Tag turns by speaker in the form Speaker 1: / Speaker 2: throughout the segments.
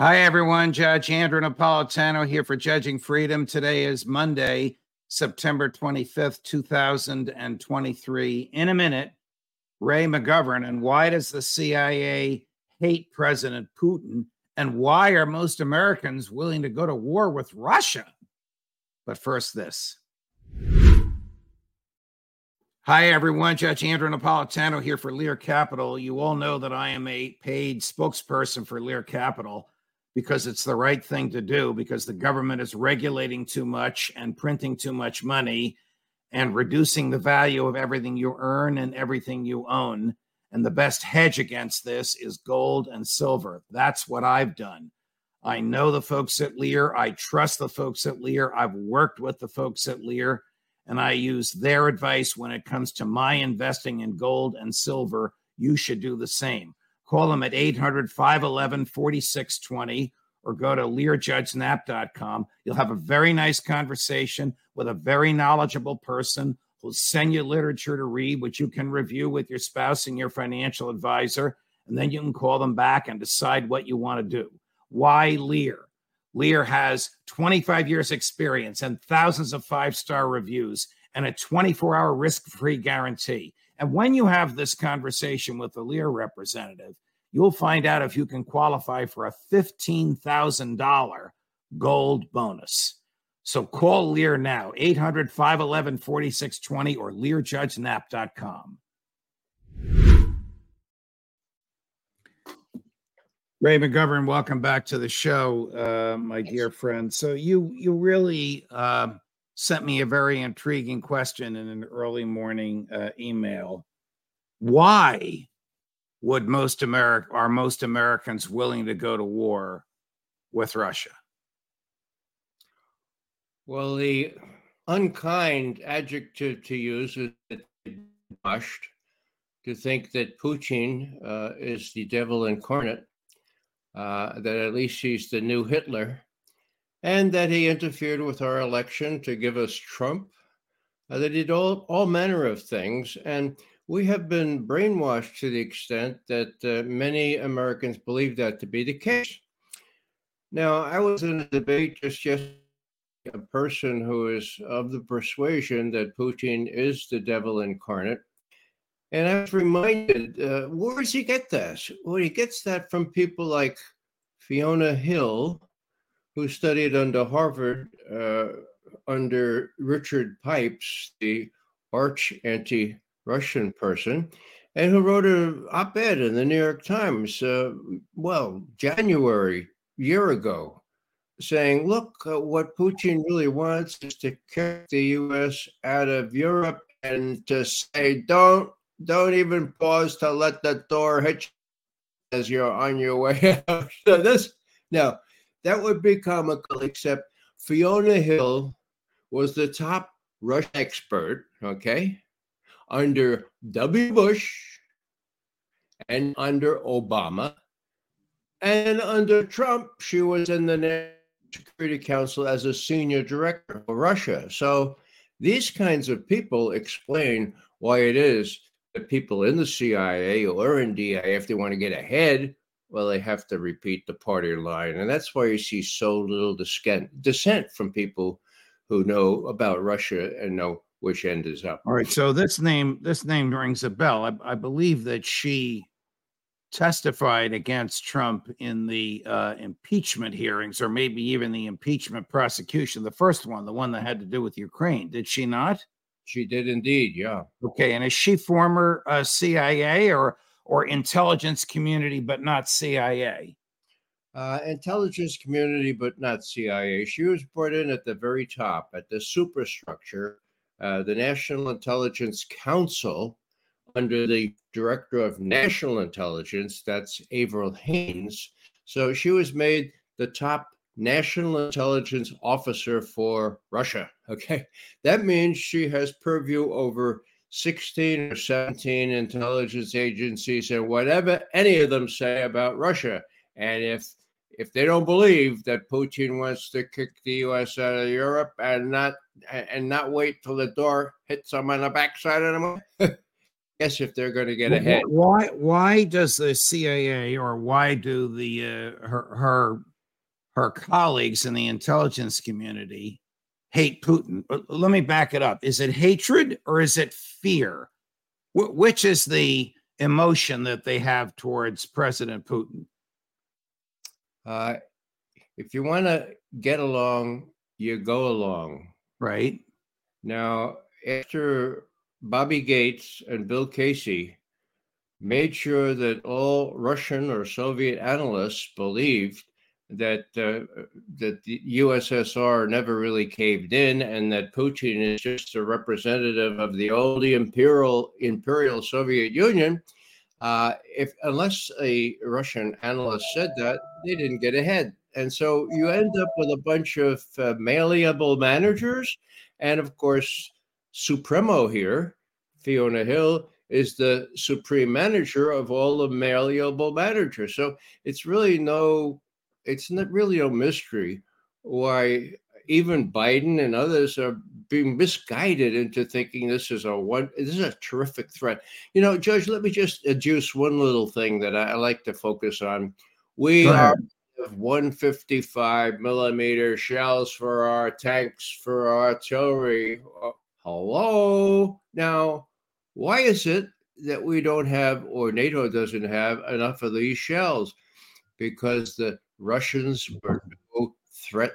Speaker 1: Hi, everyone. Judge Andrew Napolitano here for Judging Freedom. Today is Monday, September 25th, 2023. In a minute, Ray McGovern. And why does the CIA hate President Putin? And why are most Americans willing to go to war with Russia? But first, this. Hi, everyone. Judge Andrew Napolitano here for Lear Capital. You all know that I am a paid spokesperson for Lear Capital because it's the right thing to do because the government is regulating too much and printing too much money and reducing the value of everything you earn and everything you own. And the best hedge against this is gold and silver. That's what I've done. I know the folks at Lear. I trust the folks at Lear. I've worked with the folks at Lear, and I use their advice when it comes to my investing in gold and silver. You should do the same. Call them at 800 511 4620 or go to learjudgesnap.com. You'll have a very nice conversation with a very knowledgeable person who'll send you literature to read, which you can review with your spouse and your financial advisor. And then you can call them back and decide what you want to do. Why Lear? Lear has 25 years experience and thousands of five-star reviews and a 24-hour risk-free guarantee. And when you have this conversation with the Lear representative, you'll find out if you can qualify for a $15,000 gold bonus. So call Lear now, 800 511 4620 or learjudgenap.com. Ray McGovern, welcome back to the show, uh, my dear friend. So you you really uh, sent me a very intriguing question in an early morning uh, email. Why would most America are most Americans willing to go to war with Russia?
Speaker 2: Well, the unkind adjective to use is rushed to think that Putin uh, is the devil incarnate, uh, that at least he's the new Hitler, and that he interfered with our election to give us Trump, uh, that he did all, all manner of things. And we have been brainwashed to the extent that uh, many Americans believe that to be the case. Now, I was in a debate just yesterday, a person who is of the persuasion that Putin is the devil incarnate. And I was reminded, uh, where does he get this? Well, he gets that from people like Fiona Hill, who studied under Harvard uh, under Richard Pipes, the arch anti Russian person, and who wrote an op ed in the New York Times, uh, well, January, year ago, saying, look, uh, what Putin really wants is to kick the US out of Europe and to say, don't don't even pause to let the door hit you as you're on your way out. so this now that would be comical, except Fiona Hill was the top Russian expert, okay, under W. Bush and under Obama. And under Trump, she was in the National Security Council as a senior director for Russia. So these kinds of people explain why it is that people in the CIA or in DIA, if they want to get ahead, well, they have to repeat the party line. And that's why you see so little dissent from people who know about Russia and know which end is up.
Speaker 1: All right. So this name, this name rings a bell. I, I believe that she testified against Trump in the uh, impeachment hearings, or maybe even the impeachment prosecution. The first one, the one that had to do with Ukraine, did she not?
Speaker 2: She did indeed. Yeah.
Speaker 1: Okay, and is she former uh, CIA or or intelligence community, but not CIA?
Speaker 2: Uh, intelligence community, but not CIA. She was brought in at the very top, at the superstructure, uh, the National Intelligence Council, under the Director of National Intelligence, that's Avril Haines. So she was made the top national intelligence officer for Russia. Okay. That means she has purview over 16 or 17 intelligence agencies and whatever any of them say about Russia. And if if they don't believe that Putin wants to kick the U.S. out of Europe and not and not wait till the door hits them on the backside of them, guess if they're going to get ahead.
Speaker 1: Why why does the CIA or why do the uh, her her her colleagues in the intelligence community hate Putin? Uh, let me back it up. Is it hatred or is it fear? Wh- which is the emotion that they have towards President Putin?
Speaker 2: Uh, if you want to get along, you go along.
Speaker 1: Right.
Speaker 2: Now, after Bobby Gates and Bill Casey made sure that all Russian or Soviet analysts believed that uh, that the USSR never really caved in, and that Putin is just a representative of the old imperial imperial Soviet Union. Uh, if unless a Russian analyst said that, they didn't get ahead, and so you end up with a bunch of uh, malleable managers, and of course, Supremo here, Fiona Hill, is the supreme manager of all the malleable managers. So it's really no it's not really a mystery why even Biden and others are being misguided into thinking this is a one this is a terrific threat. You know, Judge, let me just adduce one little thing that I, I like to focus on. We are 155 millimeter shells for our tanks for our artillery. Uh, hello. Now, why is it that we don't have or NATO doesn't have enough of these shells? Because the Russians were no threat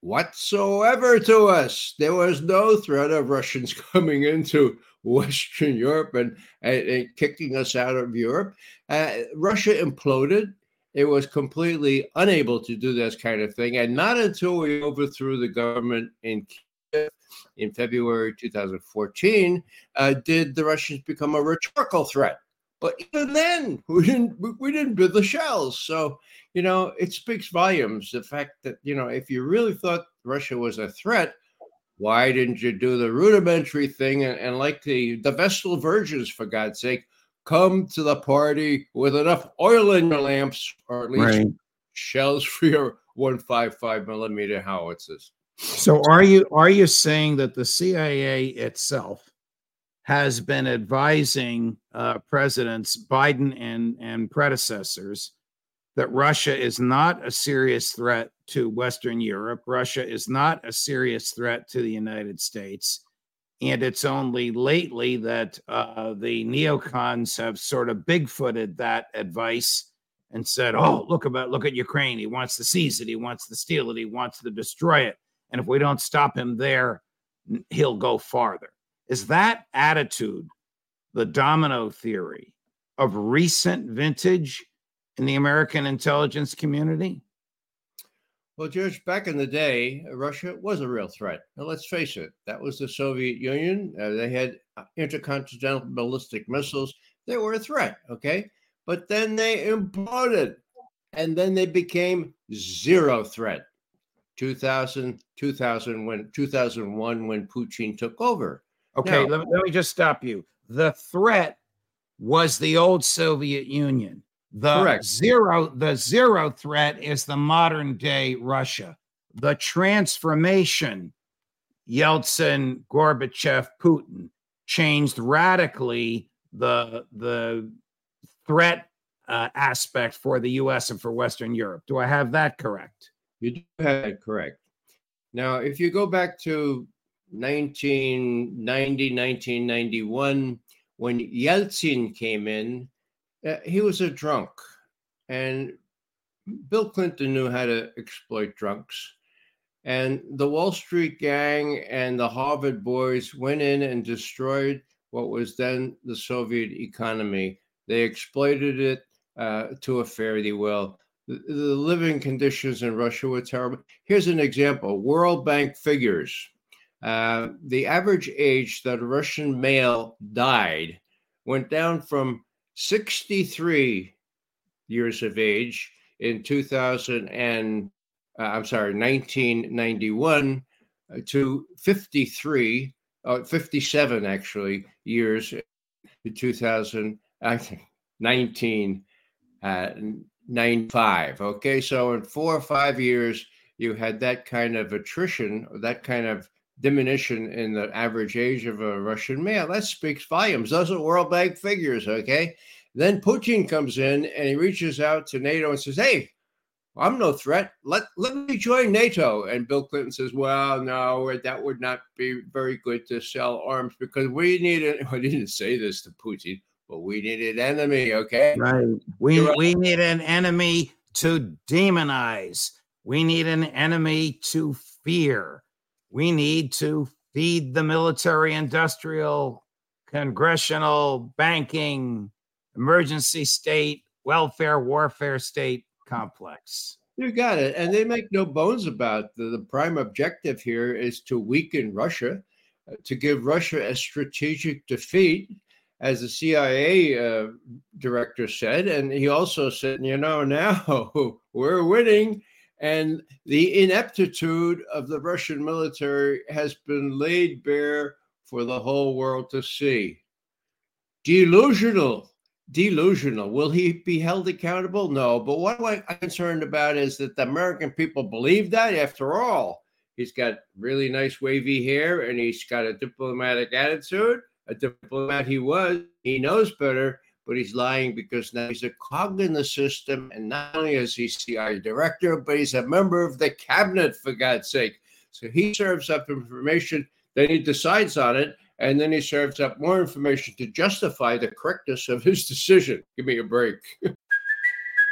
Speaker 2: whatsoever to us. There was no threat of Russians coming into Western Europe and, and, and kicking us out of Europe. Uh, Russia imploded. It was completely unable to do this kind of thing. And not until we overthrew the government in Kiev in February 2014 uh, did the Russians become a rhetorical threat. But even then, we didn't we didn't build the shells. So you know, it speaks volumes. The fact that you know, if you really thought Russia was a threat, why didn't you do the rudimentary thing and, and like the the Vestal Virgins, for God's sake, come to the party with enough oil in your lamps, or at least right. shells for your one five five millimeter howitzers.
Speaker 1: So, are you are you saying that the CIA itself has been advising uh, presidents Biden and, and predecessors that Russia is not a serious threat to Western Europe. Russia is not a serious threat to the United States. And it's only lately that uh, the neocons have sort of bigfooted that advice and said, "Oh, look about look at Ukraine. He wants to seize it. He wants to steal it. He wants to destroy it. And if we don't stop him there, he'll go farther." Is that attitude the domino theory of recent vintage in the American intelligence community?
Speaker 2: Well, Judge, back in the day, Russia was a real threat. Now, let's face it, that was the Soviet Union. Uh, they had uh, intercontinental ballistic missiles. They were a threat, okay? But then they imploded and then they became zero threat. 2000, 2000 when 2001 when Putin took over.
Speaker 1: Okay, let, let me just stop you. The threat was the old Soviet Union. The Correct. zero, the zero threat is the modern day Russia. The transformation, Yeltsin, Gorbachev, Putin, changed radically the the threat uh, aspect for the U.S. and for Western Europe. Do I have that correct?
Speaker 2: You do have that correct. Now, if you go back to 1990, 1991, when Yeltsin came in, uh, he was a drunk, and Bill Clinton knew how to exploit drunks. And the Wall Street gang and the Harvard boys went in and destroyed what was then the Soviet economy. They exploited it uh, to a fare well. The, the living conditions in Russia were terrible. Here's an example World Bank figures uh, the average age that a Russian male died went down from 63 years of age in 2000 and uh, I'm sorry, 1991 uh, to 53, uh, 57 actually years in 2000, I think 1995. Okay, so in four or five years, you had that kind of attrition, that kind of diminution in the average age of a Russian male. That speaks volumes. Those are World Bank figures, okay? Then Putin comes in and he reaches out to NATO and says, Hey, I'm no threat. Let let me join NATO. And Bill Clinton says, Well, no, that would not be very good to sell arms because we need it. I didn't say this to Putin, but we need an enemy, okay?
Speaker 1: Right. We we need an enemy to demonize. We need an enemy to fear. We need to feed the military, industrial, congressional, banking, emergency state, welfare, warfare state complex.
Speaker 2: You got it. And they make no bones about the, the prime objective here is to weaken Russia, uh, to give Russia a strategic defeat, as the CIA uh, director said. And he also said, you know, now we're winning. And the ineptitude of the Russian military has been laid bare for the whole world to see. Delusional, delusional. Will he be held accountable? No. But what I'm concerned about is that the American people believe that. After all, he's got really nice wavy hair and he's got a diplomatic attitude. A diplomat he was. He knows better but he's lying because now he's a cog in the system. And not only is he CIA director, but he's a member of the cabinet, for God's sake. So he serves up information, then he decides on it, and then he serves up more information to justify the correctness of his decision. Give me a break.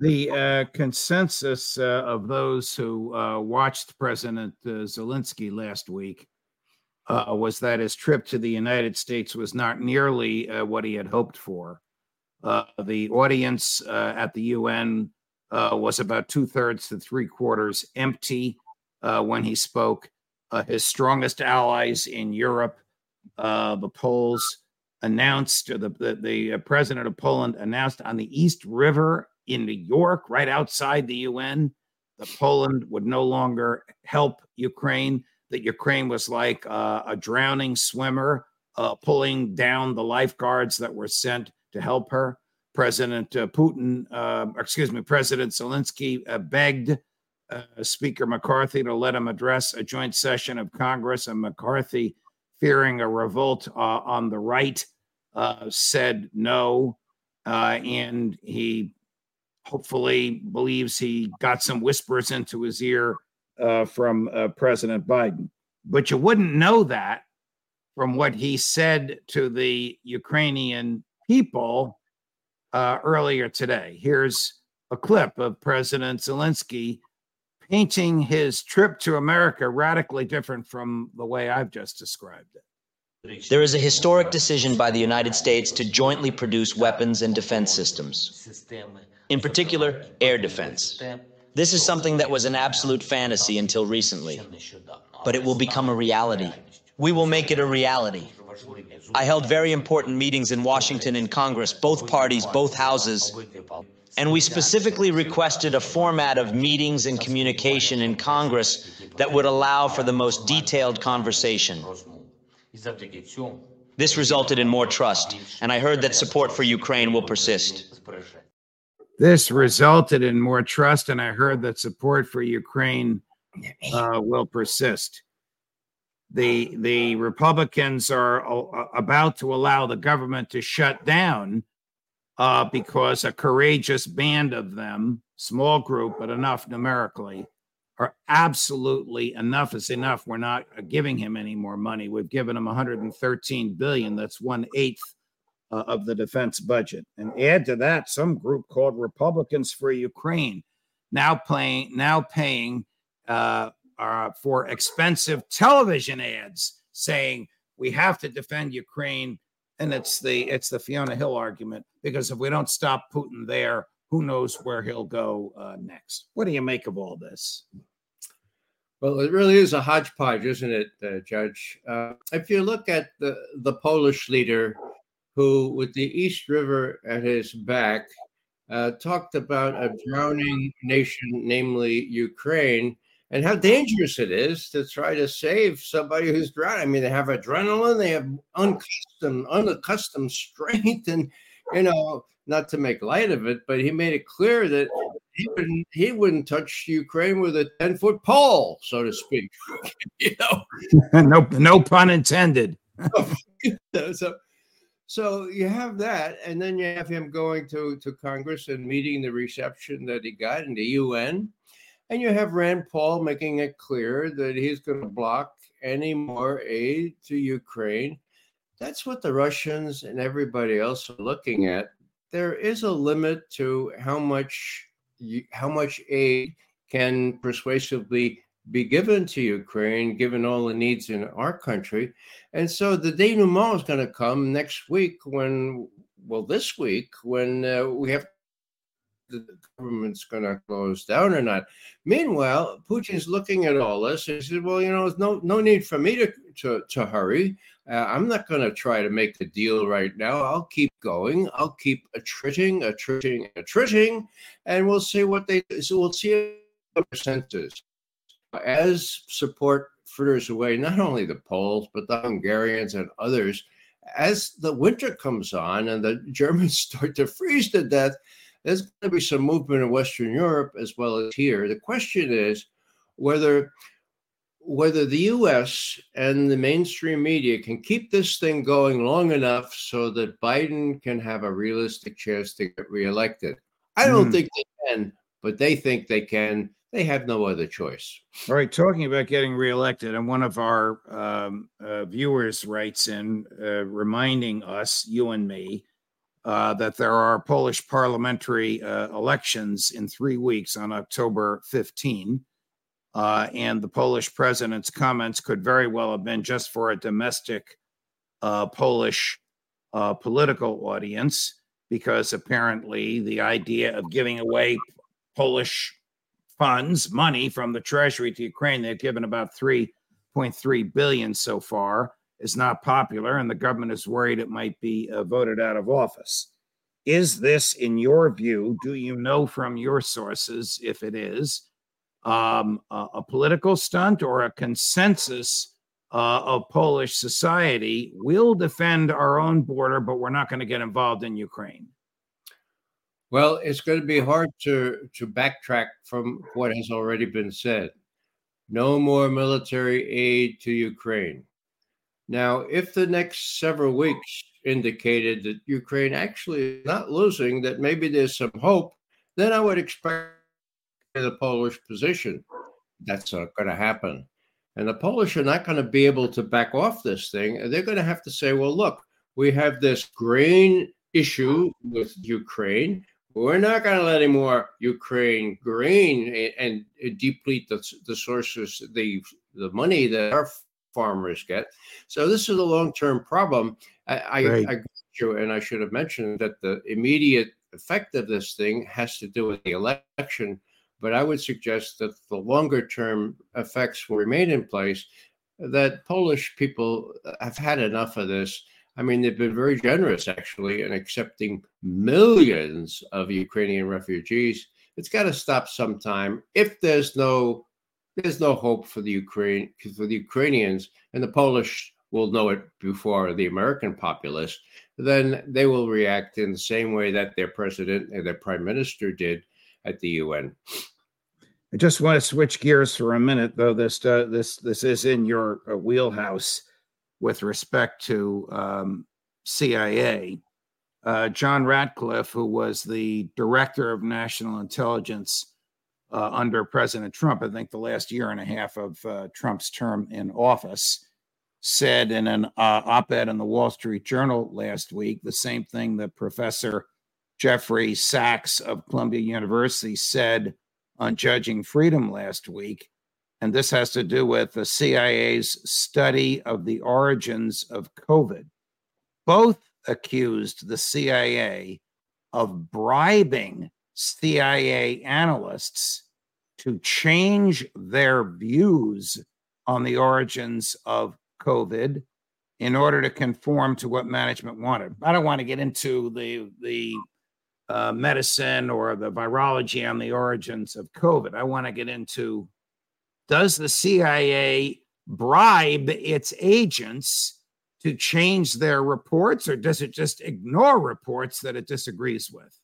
Speaker 1: The uh, consensus uh, of those who uh, watched President uh, Zelensky last week uh, was that his trip to the United States was not nearly uh, what he had hoped for. the audience at the UN was about two thirds to three quarters empty when he spoke. his strongest allies in Europe, the Poles, announced, the, the, the president of Poland announced on the East River in New York, right outside the UN, that Poland would no longer help Ukraine, that Ukraine was like uh, a drowning swimmer uh, pulling down the lifeguards that were sent to help her. President uh, Putin, um, excuse me, President Zelensky uh, begged uh, Speaker McCarthy to let him address a joint session of Congress, and McCarthy, fearing a revolt uh, on the right, said no. and he hopefully believes he got some whispers into his ear uh, from uh, President Biden. But you wouldn't know that from what he said to the Ukrainian people uh, earlier today. Here's a clip of President Zelensky painting his trip to America radically different from the way I've just described it.
Speaker 3: There is a historic decision by the United States to jointly produce weapons and defense systems, in particular, air defense. This is something that was an absolute fantasy until recently, but it will become a reality. We will make it a reality. I held very important meetings in Washington in Congress, both parties, both houses, and we specifically requested a format of meetings and communication in Congress that would allow for the most detailed conversation. This resulted in more trust, and I heard that support for Ukraine will persist.
Speaker 1: This resulted in more trust, and I heard that support for Ukraine uh, will persist. The the Republicans are uh, about to allow the government to shut down uh, because a courageous band of them, small group but enough numerically, are absolutely enough is enough. We're not giving him any more money. We've given him 113 billion. That's one eighth uh, of the defense budget. And add to that some group called Republicans for Ukraine, now playing now paying uh, uh, for expensive television ads, saying we have to defend Ukraine. And it's the it's the Fiona Hill argument because if we don't stop Putin there, who knows where he'll go uh, next? What do you make of all this?
Speaker 2: Well, it really is a hodgepodge, isn't it, uh, Judge? Uh, if you look at the, the Polish leader who, with the East River at his back, uh, talked about a drowning nation, namely Ukraine, and how dangerous it is to try to save somebody who's drowning. I mean, they have adrenaline, they have unaccustomed, unaccustomed strength, and you know, not to make light of it, but he made it clear that he wouldn't he wouldn't touch Ukraine with a 10 foot pole, so to speak. you know,
Speaker 1: no no pun intended.
Speaker 2: so so you have that, and then you have him going to, to Congress and meeting the reception that he got in the UN. And you have Rand Paul making it clear that he's going to block any more aid to Ukraine. That's what the Russians and everybody else are looking at. There is a limit to how much how much aid can persuasively be given to Ukraine, given all the needs in our country. And so the denouement is going to come next week when, well, this week, when uh, we have the government's going to close down or not. Meanwhile, Putin's looking at all this he says, "Well, you know, there's no no need for me to to, to hurry. Uh, I'm not going to try to make the deal right now. I'll keep going. I'll keep attriting, attriting, attriting, and we'll see what they. So we'll see what percentage as support fritters away not only the Poles, but the Hungarians and others. As the winter comes on and the Germans start to freeze to death, there's going to be some movement in Western Europe as well as here. The question is whether whether the US and the mainstream media can keep this thing going long enough so that Biden can have a realistic chance to get reelected. I don't mm. think they can, but they think they can they have no other choice.
Speaker 1: All right, talking about getting reelected, and one of our um, uh, viewers writes in uh, reminding us, you and me, uh, that there are Polish parliamentary uh, elections in three weeks on October 15. Uh, and the Polish president's comments could very well have been just for a domestic uh, Polish political audience, because apparently the idea of giving away Polish funds, money from the Treasury to Ukraine. They've given about 3.3 billion so far. Is not popular, and the government is worried it might be uh, voted out of office. Is this, in your view, do you know from your sources if it is um, a, a, political stunt or a consensus uh, of Polish society? We'll defend our own border, but we're not going to get involved in Ukraine.
Speaker 2: Well, it's going to be hard to, to backtrack from what has already been said. No more military aid to Ukraine. Now, if the next several weeks indicated that Ukraine actually is not losing, that maybe there's some hope, then I would expect the Polish position. That's not going to happen. And the Polish are not going to be able to back off this thing. They're going to have to say, well, look, we have this grain issue with Ukraine. We're not going to let any more Ukraine grain and, and deplete the, the sources, the the money that our farmers get. So this is a long-term problem. I, I, I you, and I should have mentioned that the immediate effect of this thing has to do with the election. But I would suggest that the longer-term effects will remain in place. That Polish people have had enough of this. I mean, they've been very generous actually in accepting millions of Ukrainian refugees. It's got to stop sometime. If there's no there's no hope for the Ukraine for the Ukrainians, and the Polish will know it before the American populace, then they will react in the same way that their president and their prime minister did at the UN.
Speaker 1: I just want to switch gears for a minute, though. This uh, this this is in your uh, wheelhouse with respect to um, CIA. Uh, John Ratcliffe, who was the director of national intelligence uh, under President Trump, I think the last year and a half of uh, Trump's term in office, said in an uh, op ed in the Wall Street Journal last week the same thing that Professor Jeffrey Sachs of Columbia University said on Judging Freedom last week. And this has to do with the CIA's study of the origins of COVID. Both accused the CIA of bribing CIA analysts to change their views on the origins of COVID in order to conform to what management wanted. I don't want to get into the the uh, medicine or the virology on the origins of COVID. I want to get into does the CIA bribe its agents to change their reports, or does it just ignore reports that it disagrees with?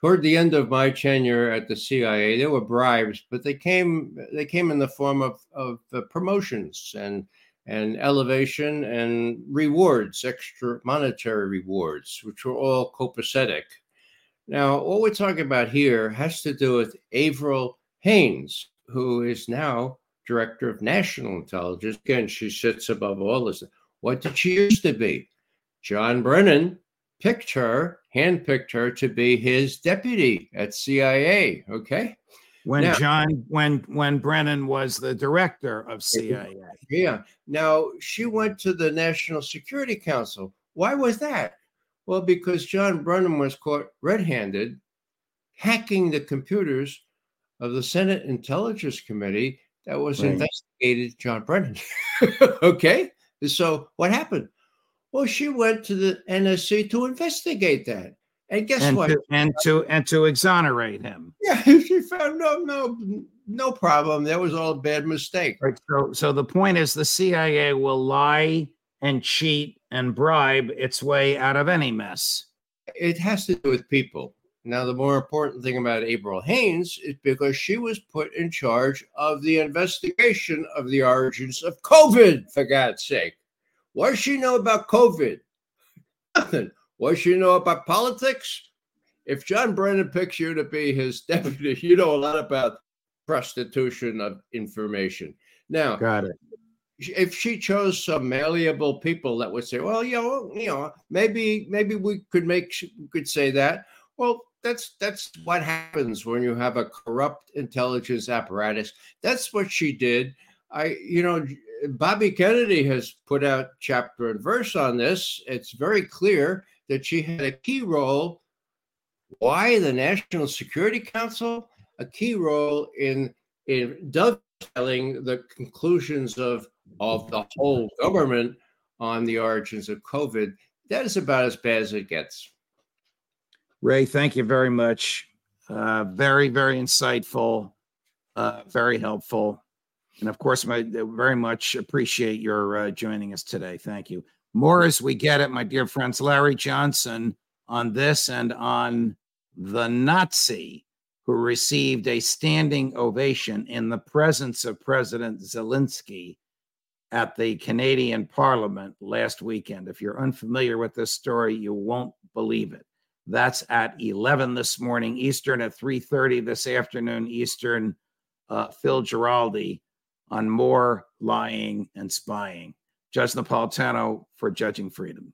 Speaker 2: Toward the end of my tenure at the CIA, there were bribes, but they came they came in the form of of uh, promotions and and elevation and rewards, extra monetary rewards, which were all copacetic. Now, what we're talking about here has to do with Avril Haines, who is now director of national intelligence. Again, she sits above all this. What did she used to be? John Brennan picked her, handpicked her to be his deputy at CIA. Okay.
Speaker 1: When now, John, when when Brennan was the director of CIA.
Speaker 2: Yeah. Now she went to the National Security Council. Why was that? Well, because John Brennan was caught red-handed hacking the computers of the Senate Intelligence Committee that was right. investigated John Brennan. okay. So what happened? Well, she went to the NSC to investigate that. And guess
Speaker 1: and
Speaker 2: what?
Speaker 1: To, and to and to exonerate him.
Speaker 2: Yeah, she found no no no problem. That was all a bad mistake.
Speaker 1: Right. So so the point is the CIA will lie and cheat and bribe its way out of any mess.
Speaker 2: It has to do with people. Now, the more important thing about Avril Haines is because she was put in charge of the investigation of the origins of COVID, for God's sake. What does she know about COVID? Nothing. What does she know about politics? If John Brennan picks you to be his deputy, you know a lot about prostitution of information. Now,
Speaker 1: got it.
Speaker 2: If she chose some malleable people that would say, "Well, you know, you know, maybe, maybe we could make, we could say that." Well, that's that's what happens when you have a corrupt intelligence apparatus. That's what she did. I, you know, Bobby Kennedy has put out chapter and verse on this. It's very clear that she had a key role. Why the National Security Council? A key role in in dovetailing the conclusions of of the whole government on the origins of COVID. That is about as bad as it gets.
Speaker 1: Ray, thank you very much. Uh, very, very insightful, uh, very helpful. And of course, I very much appreciate your uh, joining us today. Thank you. More as we get it, my dear friends, Larry Johnson on this and on the Nazi who received a standing ovation in the presence of President Zelensky at the Canadian Parliament last weekend. If you're unfamiliar with this story, you won't believe it. That's at 11 this morning Eastern, at 3:30 this afternoon Eastern. Uh, Phil Giraldi on more lying and spying. Judge Napolitano for Judging Freedom.